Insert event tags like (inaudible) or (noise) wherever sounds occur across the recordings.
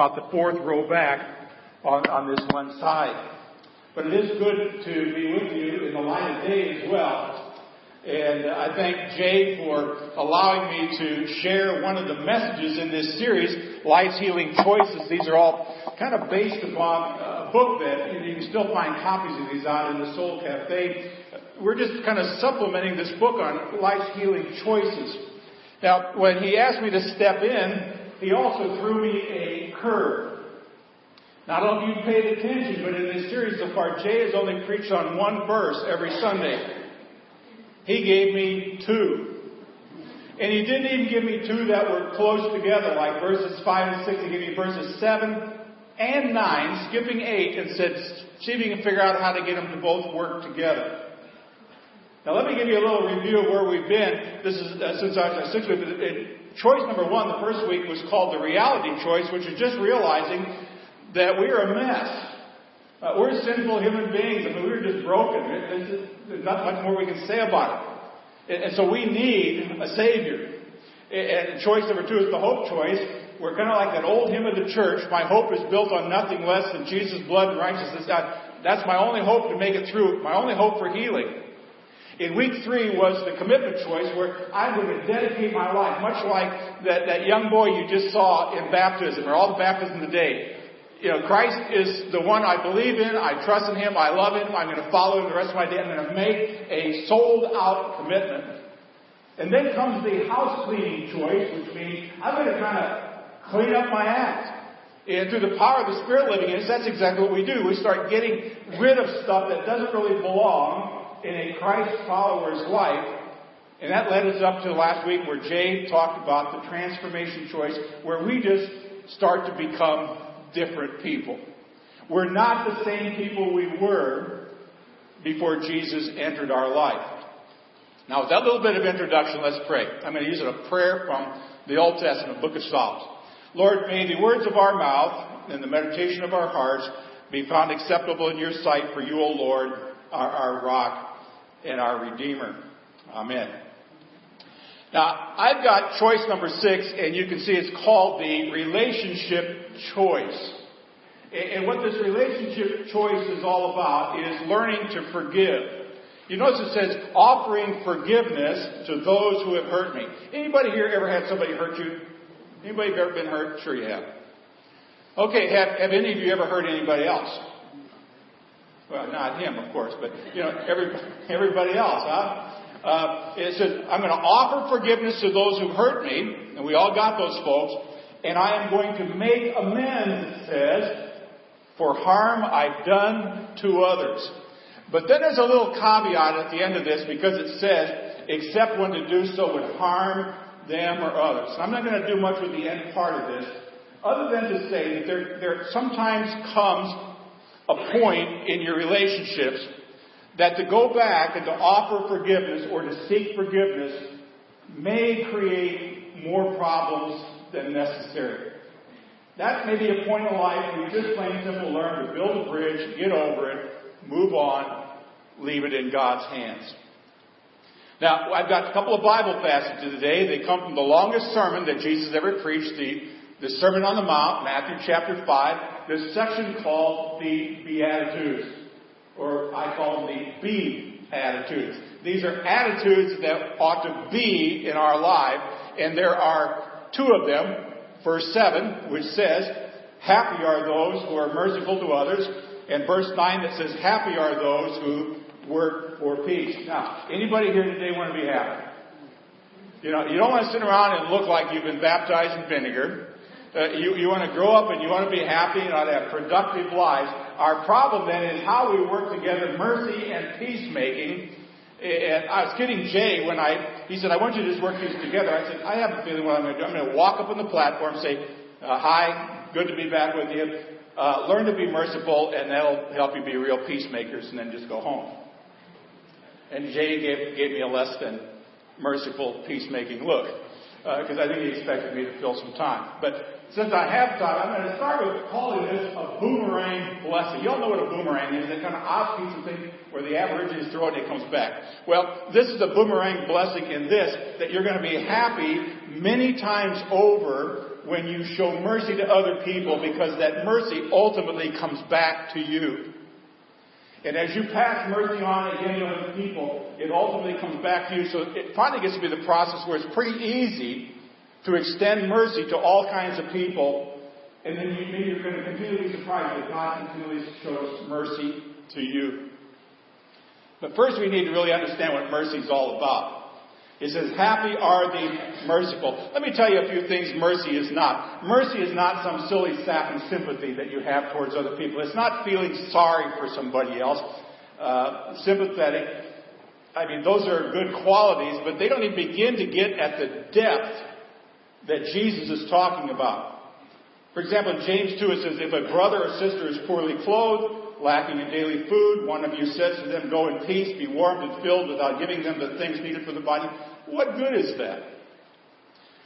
about the fourth row back on, on this one side. But it is good to be with you in the light of day as well. And I thank Jay for allowing me to share one of the messages in this series, Life's Healing Choices. These are all kind of based upon a book that you can still find copies of these out in the Soul Cafe. We're just kind of supplementing this book on life's healing choices. Now, when he asked me to step in, he also threw me a curve. Don't know if you paid attention, but in this series so far, Jay has only preached on one verse every Sunday. He gave me two. And he didn't even give me two that were close together, like verses 5 and 6. He gave me verses 7 and 9, skipping 8, and said, see if you can figure out how to get them to both work together. Now, let me give you a little review of where we've been. This is uh, since I was six week. Choice number one, the first week, was called the reality choice, which is just realizing that we are a mess. Uh, we're sinful human beings. I mean, we're just broken. there's not much more we can say about it. And, and so we need a Savior. And, choice number two is the hope choice. We're kind of like that old hymn of the church. My hope is built on nothing less than Jesus' blood and righteousness. That, that's my only hope to make it through. My only hope for healing. In week three was the commitment choice where I'm going to dedicate my life, much like that, that young boy you just saw in baptism, or all the baptism today. You know, Christ is the one I believe in, I trust in Him, I love Him, I'm going to follow Him the rest of my day, I'm going to make a sold out commitment. And then comes the house cleaning choice, which means I'm going to kind of clean up my act. And through the power of the Spirit living in us, that's exactly what we do. We start getting rid of stuff that doesn't really belong in a Christ follower's life. And that led us up to last week where Jay talked about the transformation choice, where we just start to become different people. We're not the same people we were before Jesus entered our life. Now, with that little bit of introduction, let's pray. I'm going to use a prayer from the Old Testament, Book of Psalms. Lord, may the words of our mouth and the meditation of our hearts be found acceptable in your sight, for you, O Lord, are our rock and our Redeemer. Amen. Now, I've got choice number six, and you can see it's called the relationship choice. And what this relationship choice is all about is learning to forgive. You notice it says offering forgiveness to those who have hurt me. Anybody here ever had somebody hurt you? Anybody ever been hurt? Sure you have. Okay, have, have any of you ever hurt anybody else? Well, not him, of course, but you know, every, everybody else, huh? Uh, it says, I'm going to offer forgiveness to those who hurt me, and we all got those folks, and I am going to make amends, it says, for harm I've done to others. But then there's a little caveat at the end of this because it says, except when to do so would harm them or others. I'm not going to do much with the end part of this, other than to say that there, there sometimes comes a point in your relationships that to go back and to offer forgiveness or to seek forgiveness may create more problems than necessary. That may be a point in life where you just plain simple learn to build a bridge, get over it, move on, leave it in God's hands. Now, I've got a couple of Bible passages today. They come from the longest sermon that Jesus ever preached, the, the Sermon on the Mount, Matthew chapter 5 this section called the Beatitudes, or I call them the Be attitudes. These are attitudes that ought to be in our life, and there are two of them. Verse 7, which says, Happy are those who are merciful to others, and verse 9 that says, Happy are those who work for peace. Now, anybody here today want to be happy? You know, you don't want to sit around and look like you've been baptized in vinegar. Uh, you, you want to grow up and you want to be happy and want to have productive lives. Our problem then is how we work together mercy and peacemaking. And I was kidding Jay when I, he said, I want you to just work these together. I said, I have a feeling what I'm going to do. I'm going to walk up on the platform say, uh, hi, good to be back with you. Uh, learn to be merciful and that'll help you be real peacemakers and then just go home. And Jay gave, gave me a less than merciful peacemaking look because uh, I think he expected me to fill some time. But since I have time, I'm going to start with calling this a boomerang blessing. You all know what a boomerang is. That kind of odd piece of thing where the Aborigines throw it and it comes back. Well, this is a boomerang blessing in this, that you're going to be happy many times over when you show mercy to other people because that mercy ultimately comes back to you. And as you pass mercy on again to other people, it ultimately comes back to you. So it finally gets to be the process where it's pretty easy to extend mercy to all kinds of people. And then you, maybe you're going to continue to be surprised that God continually shows mercy to you. But first we need to really understand what mercy is all about. It says, happy are the merciful. Let me tell you a few things mercy is not. Mercy is not some silly sapping sympathy that you have towards other people. It's not feeling sorry for somebody else. Uh, sympathetic. I mean, those are good qualities, but they don't even begin to get at the depth that Jesus is talking about. For example, in James 2 it says, if a brother or sister is poorly clothed, lacking in daily food, one of you says to them, Go in peace, be warmed and filled without giving them the things needed for the body. What good is that?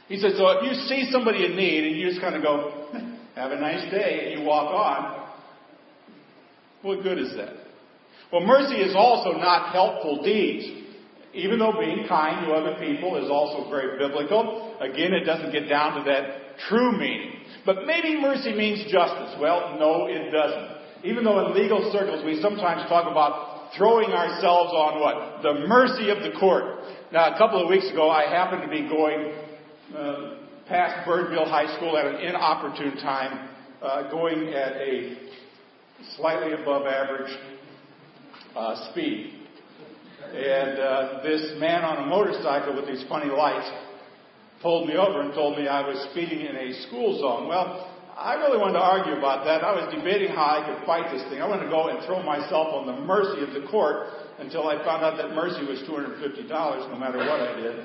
He says, So if you see somebody in need and you just kind of go, (laughs) Have a nice day, and you walk on, what good is that? Well, mercy is also not helpful deeds. Even though being kind to other people is also very biblical, again, it doesn't get down to that true meaning. But maybe mercy means justice. Well, no, it doesn't. Even though in legal circles we sometimes talk about throwing ourselves on what? The mercy of the court. Now, a couple of weeks ago, I happened to be going uh, past Birdville High School at an inopportune time, uh, going at a slightly above average uh, speed. And uh, this man on a motorcycle with these funny lights pulled me over and told me I was speeding in a school zone. Well, I really wanted to argue about that. I was debating how I could fight this thing. I wanted to go and throw myself on the mercy of the court until I found out that mercy was $250 no matter what I did.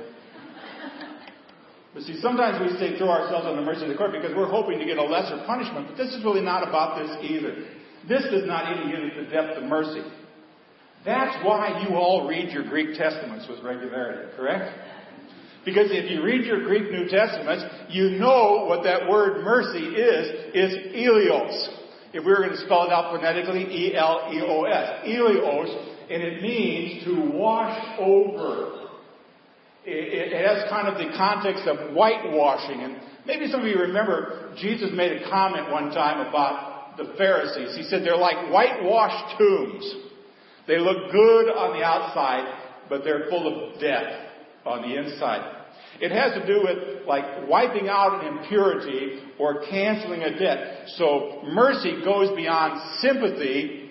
But see, sometimes we say throw ourselves on the mercy of the court because we're hoping to get a lesser punishment, but this is really not about this either. This does not even get at the depth of mercy. That's why you all read your Greek testaments with regularity, correct? Because if you read your Greek New Testaments, you know what that word mercy is. It's eleos. If we were going to spell it out phonetically, E-L-E-O-S. Eleos, and it means to wash over. It, it has kind of the context of whitewashing. And maybe some of you remember Jesus made a comment one time about the Pharisees. He said they're like whitewashed tombs. They look good on the outside, but they're full of death on the inside. It has to do with like wiping out an impurity or canceling a debt. So mercy goes beyond sympathy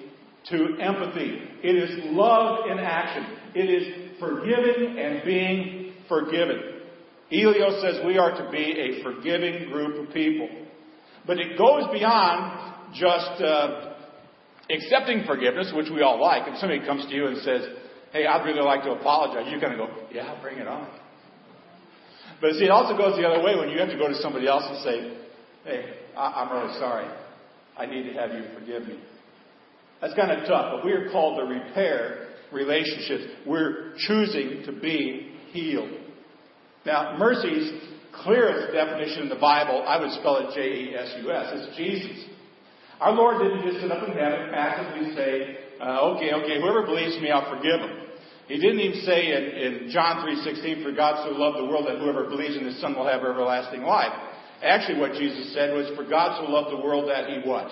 to empathy. It is love in action. It is forgiving and being forgiven. Elio says we are to be a forgiving group of people. But it goes beyond just uh, accepting forgiveness, which we all like. If somebody comes to you and says, hey, I'd really like to apologize, you're going to go, yeah, bring it on. But see, it also goes the other way when you have to go to somebody else and say, hey, I- I'm really sorry. I need to have you forgive me. That's kind of tough, but we're called to repair relationships. We're choosing to be healed. Now, mercy's clearest definition in the Bible, I would spell it J-E-S-U-S. It's Jesus. Our Lord didn't just sit up in heaven passively say, uh, okay, okay, whoever believes me, I'll forgive him. He didn't even say in, in John 3.16, for God so loved the world that whoever believes in his Son will have everlasting life. Actually, what Jesus said was, for God so loved the world that he what?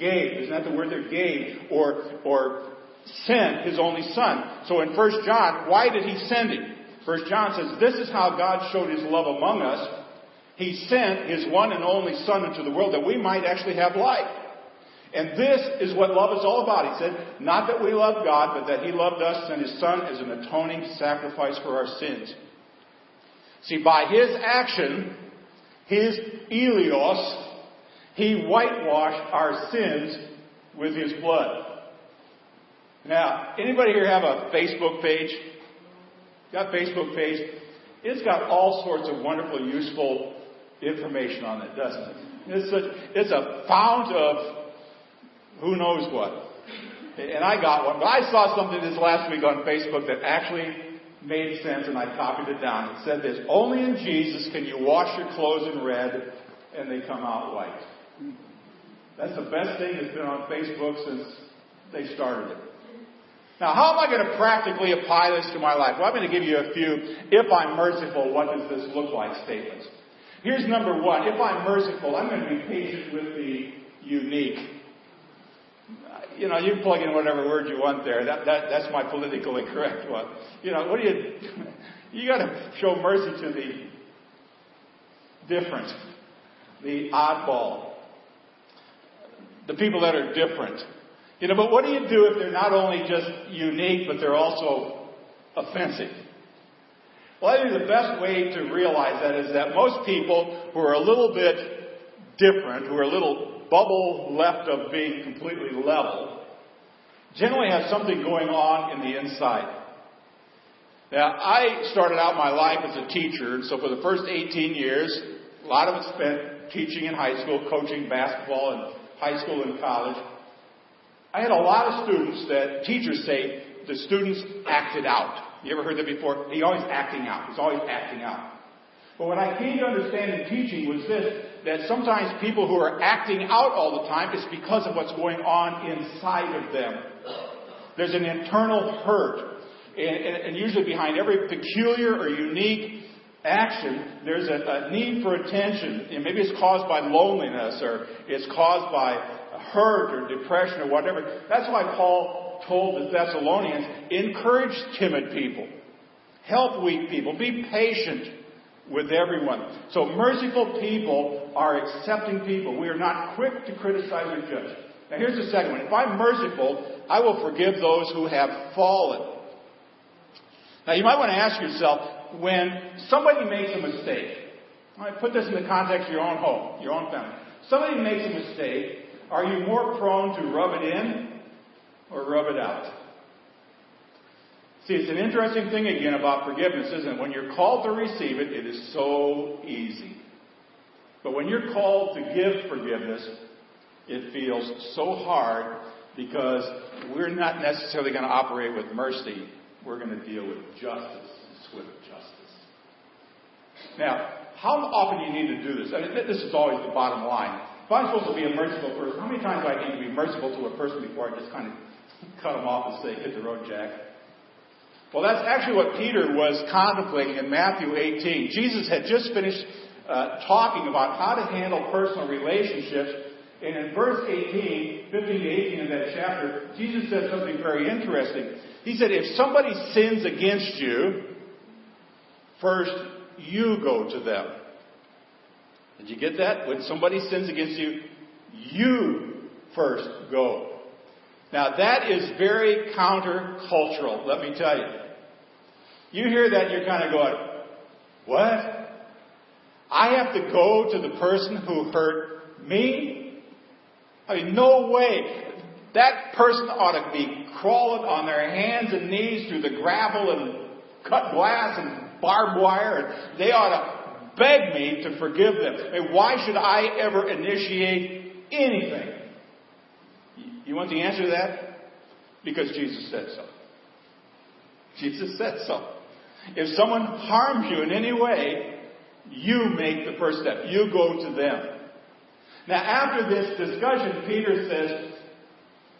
Gave. Isn't that the word there? Gave. Or, or sent his only Son. So in 1 John, why did he send him? 1 John says, this is how God showed his love among us he sent His one and only Son into the world that we might actually have life. And this is what love is all about. He said, not that we love God, but that He loved us and His Son as an atoning sacrifice for our sins. See, by His action, His eleos, He whitewashed our sins with His blood. Now, anybody here have a Facebook page? Got Facebook page? It's got all sorts of wonderful, useful information on it, doesn't it? It's a, it's a fount of who knows what. And I got one, but I saw something this last week on Facebook that actually made sense and I copied it down. It said this, only in Jesus can you wash your clothes in red and they come out white. That's the best thing that's been on Facebook since they started it. Now, how am I going to practically apply this to my life? Well, I'm going to give you a few, if I'm merciful, what does this look like statements. Here's number one. If I'm merciful, I'm going to be patient with the unique. You know, you plug in whatever word you want there. That, that, that's my politically correct one. You know, what do you, (laughs) you got to show mercy to the different, the oddball, the people that are different. You know, but what do you do if they're not only just unique, but they're also offensive? Well, I think the best way to realize that is that most people who are a little bit different, who are a little bubble left of being completely level, generally have something going on in the inside. Now, I started out my life as a teacher, and so for the first 18 years, a lot of it spent teaching in high school, coaching basketball in high school and college. I had a lot of students that teachers say the students acted out. You ever heard that before? He's always acting out. He's always acting out. But what I came to understand in teaching was this, that sometimes people who are acting out all the time is because of what's going on inside of them. There's an internal hurt. And, and, and usually behind every peculiar or unique action, there's a, a need for attention. And maybe it's caused by loneliness or it's caused by hurt or depression or whatever. That's why Paul told the Thessalonians, encourage timid people. Help weak people. Be patient with everyone. So merciful people are accepting people. We are not quick to criticize or judge. Now here's the second one. If I'm merciful, I will forgive those who have fallen. Now you might want to ask yourself, when somebody makes a mistake, right, put this in the context of your own home, your own family. Somebody makes a mistake, are you more prone to rub it in or rub it out? See, it's an interesting thing again about forgiveness, isn't it? When you're called to receive it, it is so easy. But when you're called to give forgiveness, it feels so hard because we're not necessarily going to operate with mercy. We're going to deal with justice, and swift justice. Now, how often do you need to do this? I mean, this is always the bottom line. If I'm supposed to be a merciful person, how many times do I need to be merciful to a person before I just kind of cut them off and say, hit the road, Jack? Well, that's actually what Peter was contemplating in Matthew 18. Jesus had just finished uh, talking about how to handle personal relationships. And in verse 18, 15 to 18 of that chapter, Jesus said something very interesting. He said, if somebody sins against you, first you go to them. Did you get that? When somebody sins against you, you first go. Now that is very countercultural, let me tell you. You hear that, you're kind of going, what? I have to go to the person who hurt me? I mean, no way. That person ought to be crawling on their hands and knees through the gravel and cut glass and barbed wire, they ought to beg me to forgive them. I mean, why should I ever initiate anything? You want the answer to that? Because Jesus said so. Jesus said so. If someone harms you in any way, you make the first step. You go to them. Now, after this discussion, Peter says,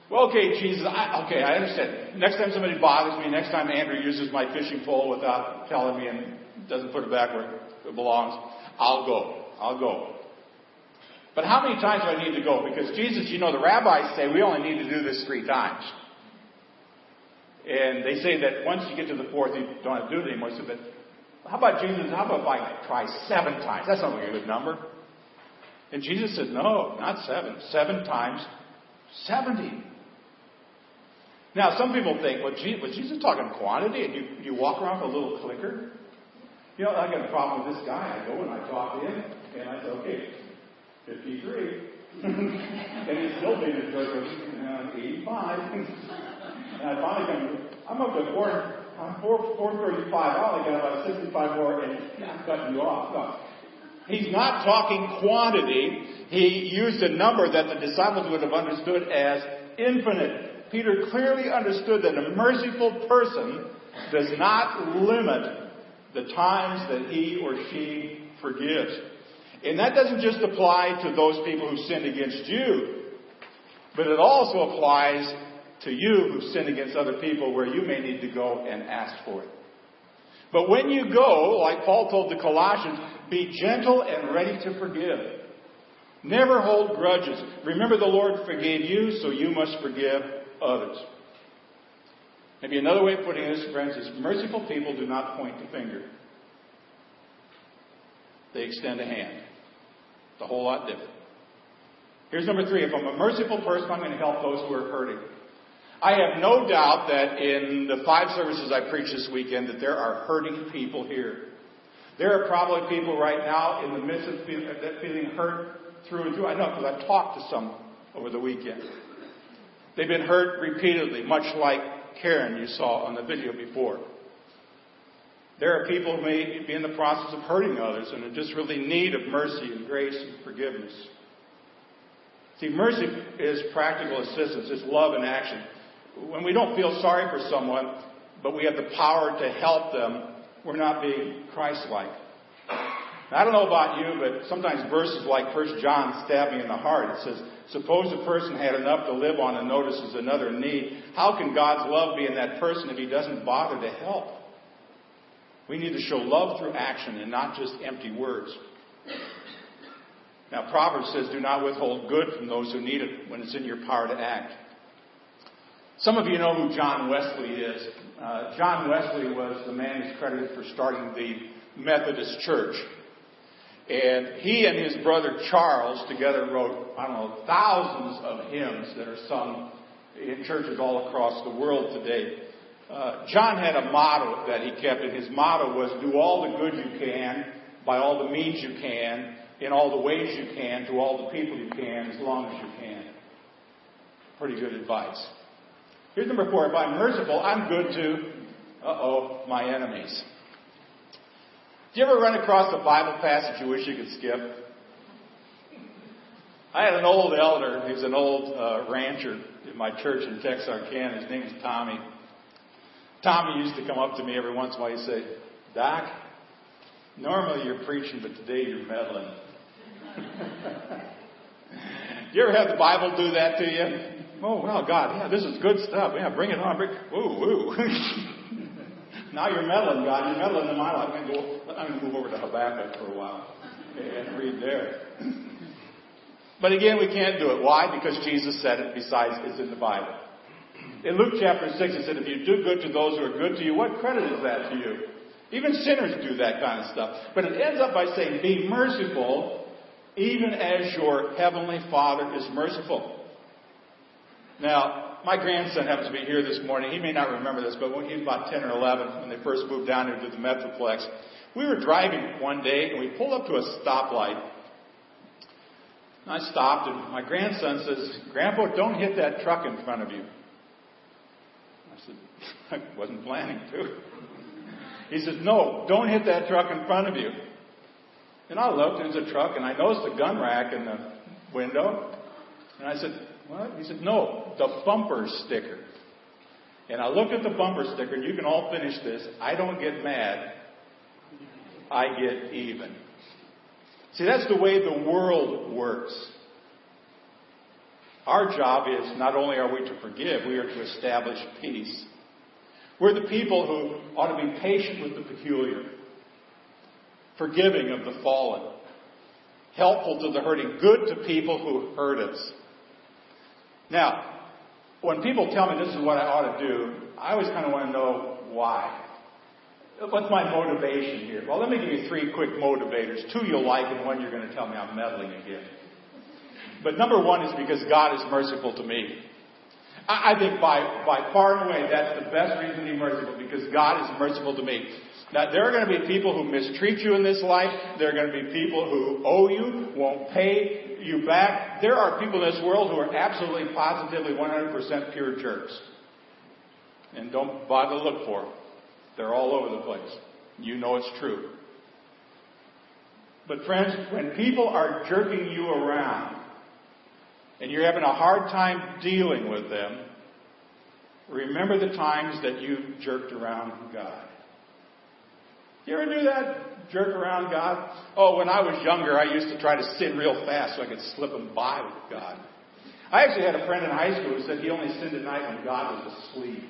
well, okay, Jesus, I, okay, I understand. Next time somebody bothers me, next time Andrew uses my fishing pole without telling me and doesn't put it back where it belongs, I'll go. I'll go. But how many times do I need to go? Because Jesus, you know, the rabbis say we only need to do this three times. And they say that once you get to the fourth, you don't have to do it anymore. So, but how about Jesus? How about if I try seven times? That's not a good number. And Jesus said, no, not seven. Seven times 70. Now, some people think, well, was Jesus talking quantity and you, you walk around with a little clicker? You know, I got a problem with this guy. I go and I talk to him and I say, okay, 53. and he's still being a jerk. Uh, 85. and I finally come, I'm up to 4, I'm 4, 435. I only got about 65 more and I'm cutting you off. No. He's not talking quantity. He used a number that the disciples would have understood as infinite. Peter clearly understood that a merciful person does not limit the times that he or she forgives. And that doesn't just apply to those people who sinned against you, but it also applies to you who sinned against other people where you may need to go and ask for it. But when you go, like Paul told the Colossians, Be gentle and ready to forgive. Never hold grudges. Remember the Lord forgave you, so you must forgive others. Maybe another way of putting this, friends, is merciful people do not point the finger. They extend a hand. It's a whole lot different. Here's number three. If I'm a merciful person, I'm going to help those who are hurting. I have no doubt that in the five services I preached this weekend that there are hurting people here. There are probably people right now in the midst of feeling, uh, feeling hurt through and through. I know because I've talked to some over the weekend. They've been hurt repeatedly, much like Karen you saw on the video before. There are people who may be in the process of hurting others and are just really need of mercy and grace and forgiveness. See, mercy is practical assistance, it's love in action. When we don't feel sorry for someone, but we have the power to help them, we're not being Christ-like. I don't know about you, but sometimes verses like 1 John stab me in the heart. It says, Suppose a person had enough to live on and notices another need. How can God's love be in that person if he doesn't bother to help? We need to show love through action and not just empty words. Now, Proverbs says, Do not withhold good from those who need it when it's in your power to act. Some of you know who John Wesley is. Uh, John Wesley was the man who's credited for starting the Methodist Church. And he and his brother Charles together wrote, I don't know, thousands of hymns that are sung in churches all across the world today. Uh, John had a motto that he kept, and his motto was, Do all the good you can, by all the means you can, in all the ways you can, to all the people you can, as long as you can. Pretty good advice. Here's number four. If I'm merciful, I'm good to, uh oh, my enemies. Do you ever run across a Bible passage you wish you could skip? I had an old elder, he was an old uh, rancher in my church in Texarkana. His name was Tommy. Tommy used to come up to me every once in a while. He'd say, Doc, normally you're preaching, but today you're meddling. (laughs) you ever have the Bible do that to you? Oh, well, God, yeah, this is good stuff. Yeah, bring it on. Bring, woo, woo. (laughs) Now you're meddling, God. You're meddling in my life. I'm going to go. I'm going to move over to Habakkuk for a while and read there. (laughs) But again, we can't do it. Why? Because Jesus said it. Besides, it's in the Bible. In Luke chapter 6, it said, if you do good to those who are good to you, what credit is that to you? Even sinners do that kind of stuff. But it ends up by saying, be merciful, even as your heavenly Father is merciful. Now, my grandson happens to be here this morning. He may not remember this, but when he was about 10 or 11, when they first moved down here to the Metroplex, we were driving one day and we pulled up to a stoplight. I stopped and my grandson says, Grandpa, don't hit that truck in front of you. Said, (laughs) I wasn't planning to. He said, No, don't hit that truck in front of you. And I looked, and there's a truck, and I noticed a gun rack in the window. And I said, what? He said, No, the bumper sticker. And I looked at the bumper sticker, and you can all finish this. I don't get mad, I get even. See, that's the way the world works. Our job is not only are we to forgive, we are to establish peace. We're the people who ought to be patient with the peculiar, forgiving of the fallen, helpful to the hurting, good to people who hurt us. Now, when people tell me this is what I ought to do, I always kind of want to know why. What's my motivation here? Well, let me give you three quick motivators. Two you'll like, and one you're going to tell me I'm meddling again. But number one is because God is merciful to me. I, I think by, by far and away that's the best reason to be merciful because God is merciful to me. Now, there are going to be people who mistreat you in this life. There are going to be people who owe you, won't pay, you back. There are people in this world who are absolutely, positively, 100% pure jerks. And don't bother to look for them. They're all over the place. You know it's true. But friends, when people are jerking you around and you're having a hard time dealing with them, remember the times that you jerked around God. You ever do that? Jerk around God? Oh, when I was younger, I used to try to sin real fast so I could slip and by with God. I actually had a friend in high school who said he only sinned at night when God was asleep.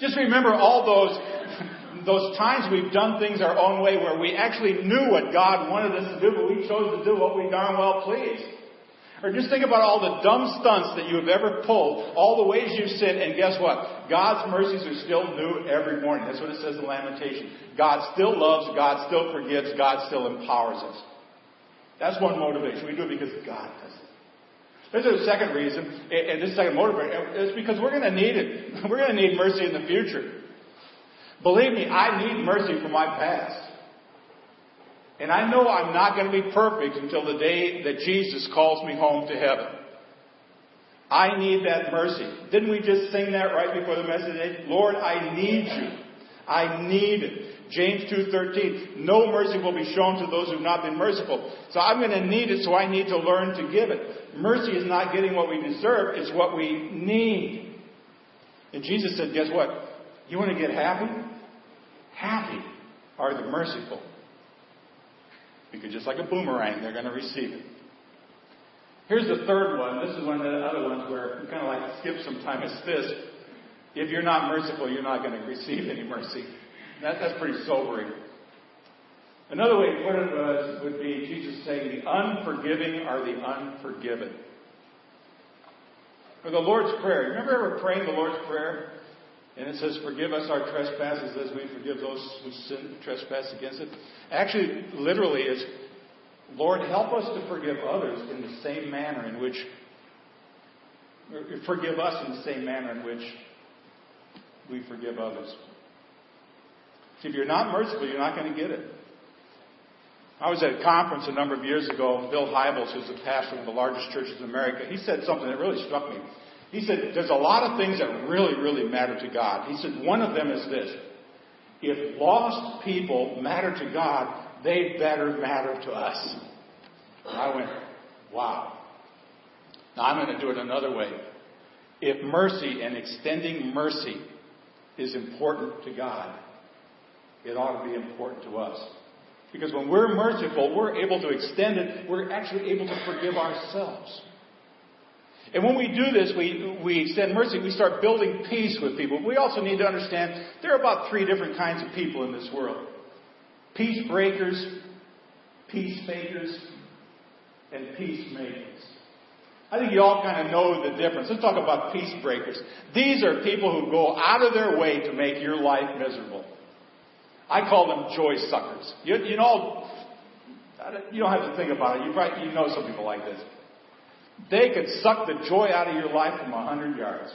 Just remember all those, those times we've done things our own way where we actually knew what God wanted us to do, but we chose to do what we darn well pleased. Or just think about all the dumb stunts that you have ever pulled, all the ways you've sinned, and guess what? God's mercies are still new every morning. That's what it says in Lamentation. God still loves, God still forgives, God still empowers us. That's one motivation. We do it because God does it. There's a second reason, and this second motivator, is because we're going to need it. (laughs) We're going to need mercy in the future. Believe me, I need mercy for my past. And I know I'm not going to be perfect until the day that Jesus calls me home to heaven. I need that mercy. Didn't we just sing that right before the message? Lord, I need you. I need it. James 2.13, no mercy will be shown to those who have not been merciful. So I'm going to need it, so I need to learn to give it. Mercy is not getting what we deserve, it's what we need. And Jesus said, guess what? You want to get happy? Happy are the merciful. Because just like a boomerang, they're going to receive it. Here's the third one. This is one of the other ones where we kind of like skip some time. It's this. If you're not merciful, you're not going to receive any mercy. That, that's pretty sobering. Another way to put it was, would be Jesus saying, the unforgiving are the unforgiven. Or the Lord's Prayer. Remember ever praying the Lord's Prayer? And it says, Forgive us our trespasses as we forgive those who sin, trespass against us. Actually, literally, is Lord, help us to forgive others in the same manner in which, forgive us in the same manner in which we forgive others. See, if you're not merciful, you're not going to get it. I was at a conference a number of years ago, and Bill Hybels, who's the pastor of the largest churches in America, he said something that really struck me. He said, There's a lot of things that really, really matter to God. He said, One of them is this if lost people matter to God, they better matter to us. I went, Wow. Now I'm going to do it another way. If mercy and extending mercy is important to God, it ought to be important to us. Because when we're merciful, we're able to extend it, we're actually able to forgive ourselves. And when we do this, we, we extend mercy, we start building peace with people. We also need to understand there are about three different kinds of people in this world peace breakers, peace fakers, and peacemakers. I think you all kind of know the difference. Let's talk about peace breakers. These are people who go out of their way to make your life miserable. I call them joy suckers. You, you know, you don't have to think about it. You probably you know some people like this. They could suck the joy out of your life from a hundred yards.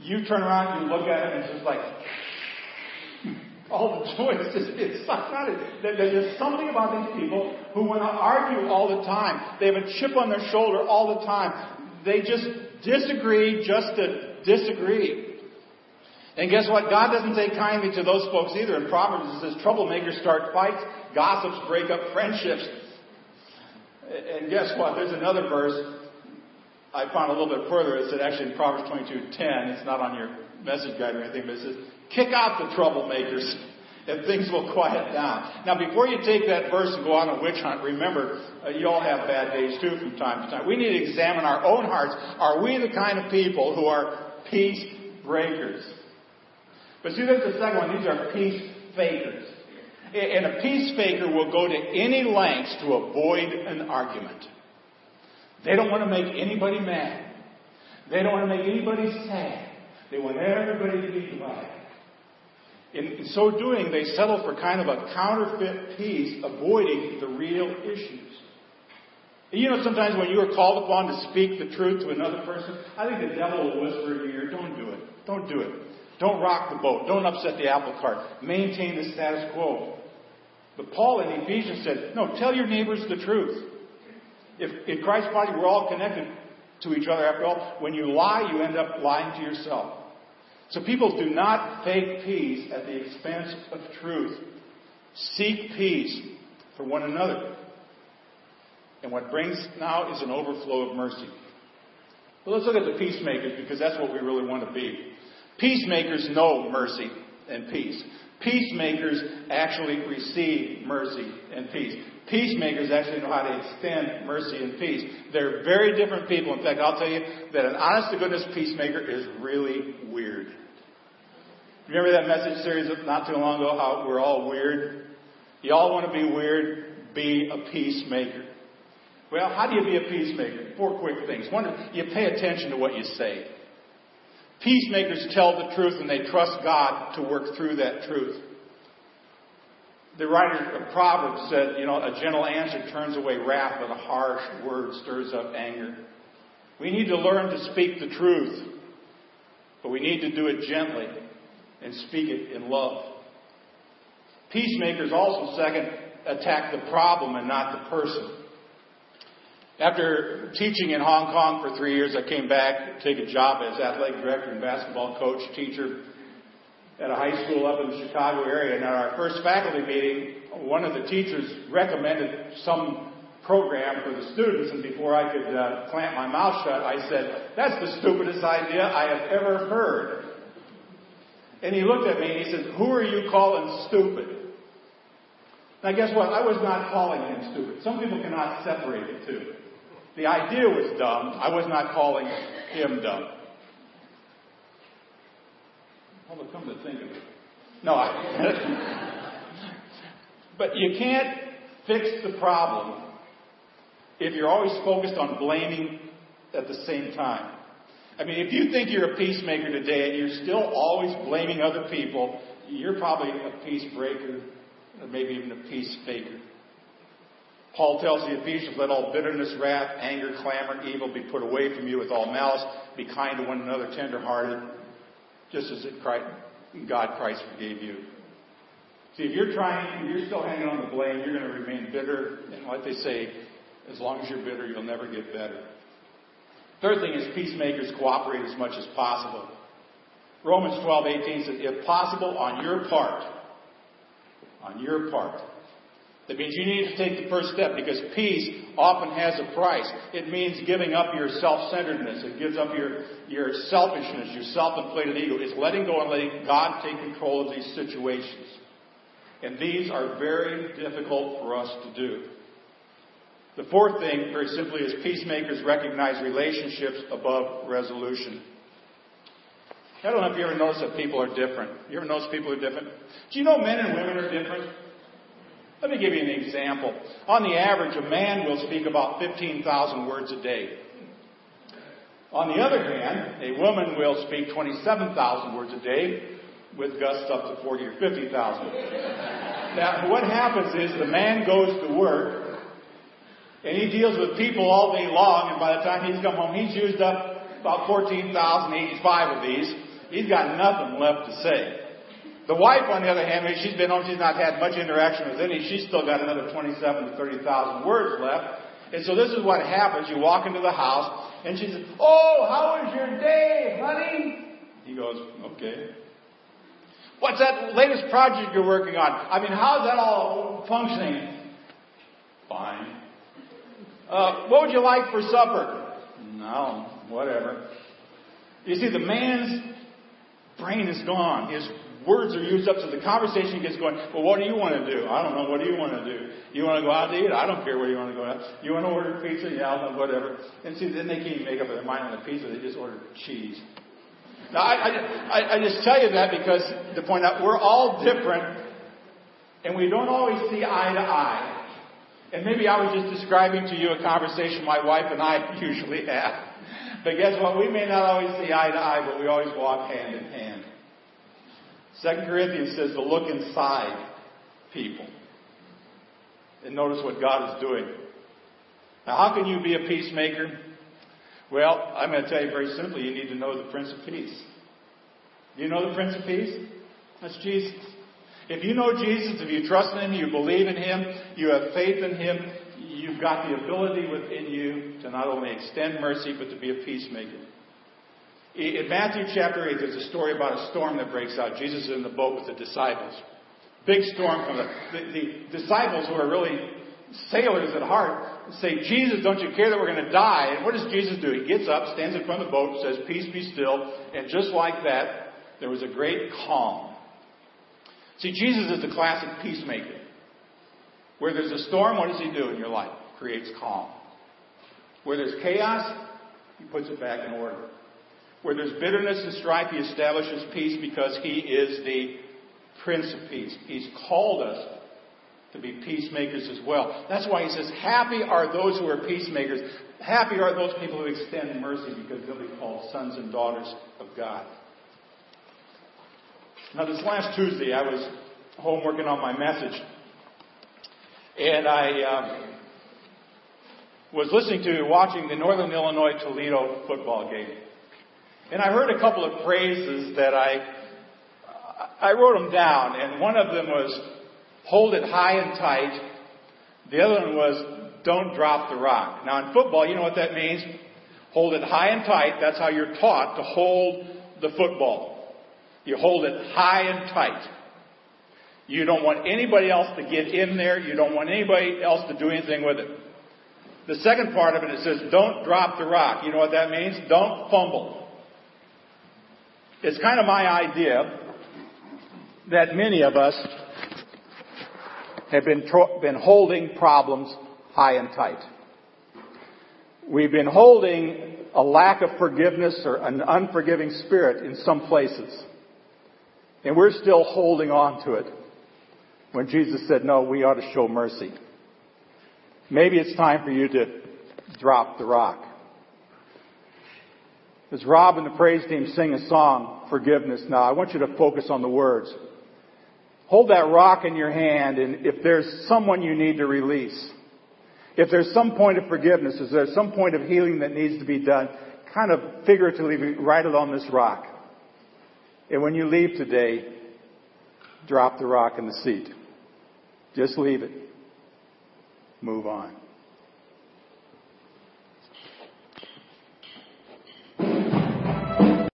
You turn around, you look at it, and it's just like (laughs) all the joy is just it's sucked out of it. There's something about these people who want to argue all the time. They have a chip on their shoulder all the time. They just disagree just to disagree. And guess what? God doesn't take kindly to those folks either. In Proverbs it says troublemakers start fights, gossips break up friendships. And guess what? There's another verse I found a little bit further. It said actually in Proverbs 22:10. It's not on your message guide or anything, but it says, "Kick out the troublemakers, and things will quiet down." Now, before you take that verse and go on a witch hunt, remember uh, you all have bad days too from time to time. We need to examine our own hearts. Are we the kind of people who are peace breakers? But see, there's the second one. These are peace fakers. And a peace faker will go to any lengths to avoid an argument. They don't want to make anybody mad. They don't want to make anybody sad. They want everybody to be glad. In so doing, they settle for kind of a counterfeit peace, avoiding the real issues. You know, sometimes when you are called upon to speak the truth to another person, I think the devil will whisper in your ear, don't do it. Don't do it. Don't rock the boat. Don't upset the apple cart. Maintain the status quo. But Paul in Ephesians said, no, tell your neighbors the truth. If in Christ's body we're all connected to each other after all, when you lie, you end up lying to yourself. So people do not fake peace at the expense of truth. Seek peace for one another. And what brings now is an overflow of mercy. But let's look at the peacemakers because that's what we really want to be. Peacemakers know mercy and peace. Peacemakers actually receive mercy and peace. Peacemakers actually know how to extend mercy and peace. They're very different people. In fact, I'll tell you that an honest to goodness peacemaker is really weird. Remember that message series not too long ago, how we're all weird? You all want to be weird? Be a peacemaker. Well, how do you be a peacemaker? Four quick things. One, you pay attention to what you say. Peacemakers tell the truth and they trust God to work through that truth. The writer of Proverbs said, you know, a gentle answer turns away wrath, but a harsh word stirs up anger. We need to learn to speak the truth, but we need to do it gently and speak it in love. Peacemakers also, second, attack the problem and not the person. After teaching in Hong Kong for three years, I came back to take a job as athletic director and basketball coach, teacher at a high school up in the Chicago area. And at our first faculty meeting, one of the teachers recommended some program for the students. And before I could uh, clamp my mouth shut, I said, That's the stupidest idea I have ever heard. And he looked at me and he said, Who are you calling stupid? Now, guess what? I was not calling him stupid. Some people cannot separate the two. The idea was dumb. I was not calling him dumb. Well, come to think of it. No, I. (laughs) but you can't fix the problem if you're always focused on blaming at the same time. I mean, if you think you're a peacemaker today and you're still always blaming other people, you're probably a peace breaker, or maybe even a peace faker. Paul tells the Ephesians, let all bitterness, wrath, anger, clamor, evil be put away from you with all malice. Be kind to one another, tenderhearted, just as Christ, God Christ forgave you. See, if you're trying, if you're still hanging on the blame, you're going to remain bitter. And like they say, as long as you're bitter, you'll never get better. Third thing is peacemakers cooperate as much as possible. Romans 12:18 says, if possible, on your part, on your part, that means you need to take the first step because peace often has a price. It means giving up your self-centeredness. It gives up your, your selfishness, your self-inflated ego. It's letting go and letting God take control of these situations. And these are very difficult for us to do. The fourth thing, very simply, is peacemakers recognize relationships above resolution. I don't know if you ever notice that people are different. You ever notice people are different? Do you know men and women are different? Let me give you an example. On the average, a man will speak about 15,000 words a day. On the other hand, a woman will speak 27,000 words a day with gusts up to 40 or 50,000. now, what happens is the man goes to work and he deals with people all day long, and by the time he's come home, he's used up about 14,085 of these. He's got nothing left to say. The wife, on the other hand, she's been home, she's not had much interaction with any, she's still got another 27 to 30,000 words left. And so this is what happens. You walk into the house, and she says, Oh, how was your day, honey? He goes, Okay. What's that latest project you're working on? I mean, how's that all functioning? Fine. Uh, what would you like for supper? No, whatever. You see, the man's brain is gone. His words are used up, so the conversation gets going. Well, what do you want to do? I don't know. What do you want to do? You want to go out to eat? I don't care where you want to go out. You want to order pizza? Yeah, whatever. And see, then they can't even make up their mind on the pizza. They just order cheese. Now, I, I, I just tell you that because to point out we're all different, and we don't always see eye to eye. And maybe I was just describing to you a conversation my wife and I (laughs) usually have. But guess what? We may not always see eye to eye, but we always walk hand in hand. Second Corinthians says to look inside people and notice what God is doing. Now, how can you be a peacemaker? Well, I'm going to tell you very simply, you need to know the Prince of Peace. Do you know the Prince of Peace? That's Jesus. If you know Jesus, if you trust in Him, you believe in Him, you have faith in Him, you've got the ability within you to not only extend mercy, but to be a peacemaker. In Matthew chapter 8, there's a story about a storm that breaks out. Jesus is in the boat with the disciples. Big storm comes up. The, the disciples, who are really sailors at heart, say, Jesus, don't you care that we're going to die? And what does Jesus do? He gets up, stands in front of the boat, says, Peace be still. And just like that, there was a great calm. See, Jesus is the classic peacemaker. Where there's a storm, what does he do in your life? Creates calm. Where there's chaos, he puts it back in order. Where there's bitterness and strife, he establishes peace because he is the Prince of Peace. He's called us to be peacemakers as well. That's why he says, Happy are those who are peacemakers. Happy are those people who extend mercy because they'll be called sons and daughters of God. Now, this last Tuesday, I was home working on my message, and I um, was listening to, watching the Northern Illinois Toledo football game. And I heard a couple of phrases that I, I wrote them down, and one of them was, hold it high and tight. The other one was, don't drop the rock. Now in football, you know what that means? Hold it high and tight. That's how you're taught to hold the football. You hold it high and tight. You don't want anybody else to get in there. You don't want anybody else to do anything with it. The second part of it, it says, don't drop the rock. You know what that means? Don't fumble. It's kind of my idea that many of us have been, tro- been holding problems high and tight. We've been holding a lack of forgiveness or an unforgiving spirit in some places. And we're still holding on to it. When Jesus said, no, we ought to show mercy. Maybe it's time for you to drop the rock. As Rob and the praise team sing a song, Forgiveness Now, I want you to focus on the words. Hold that rock in your hand, and if there's someone you need to release, if there's some point of forgiveness, if there's some point of healing that needs to be done, kind of figuratively write it on this rock. And when you leave today, drop the rock in the seat. Just leave it. Move on.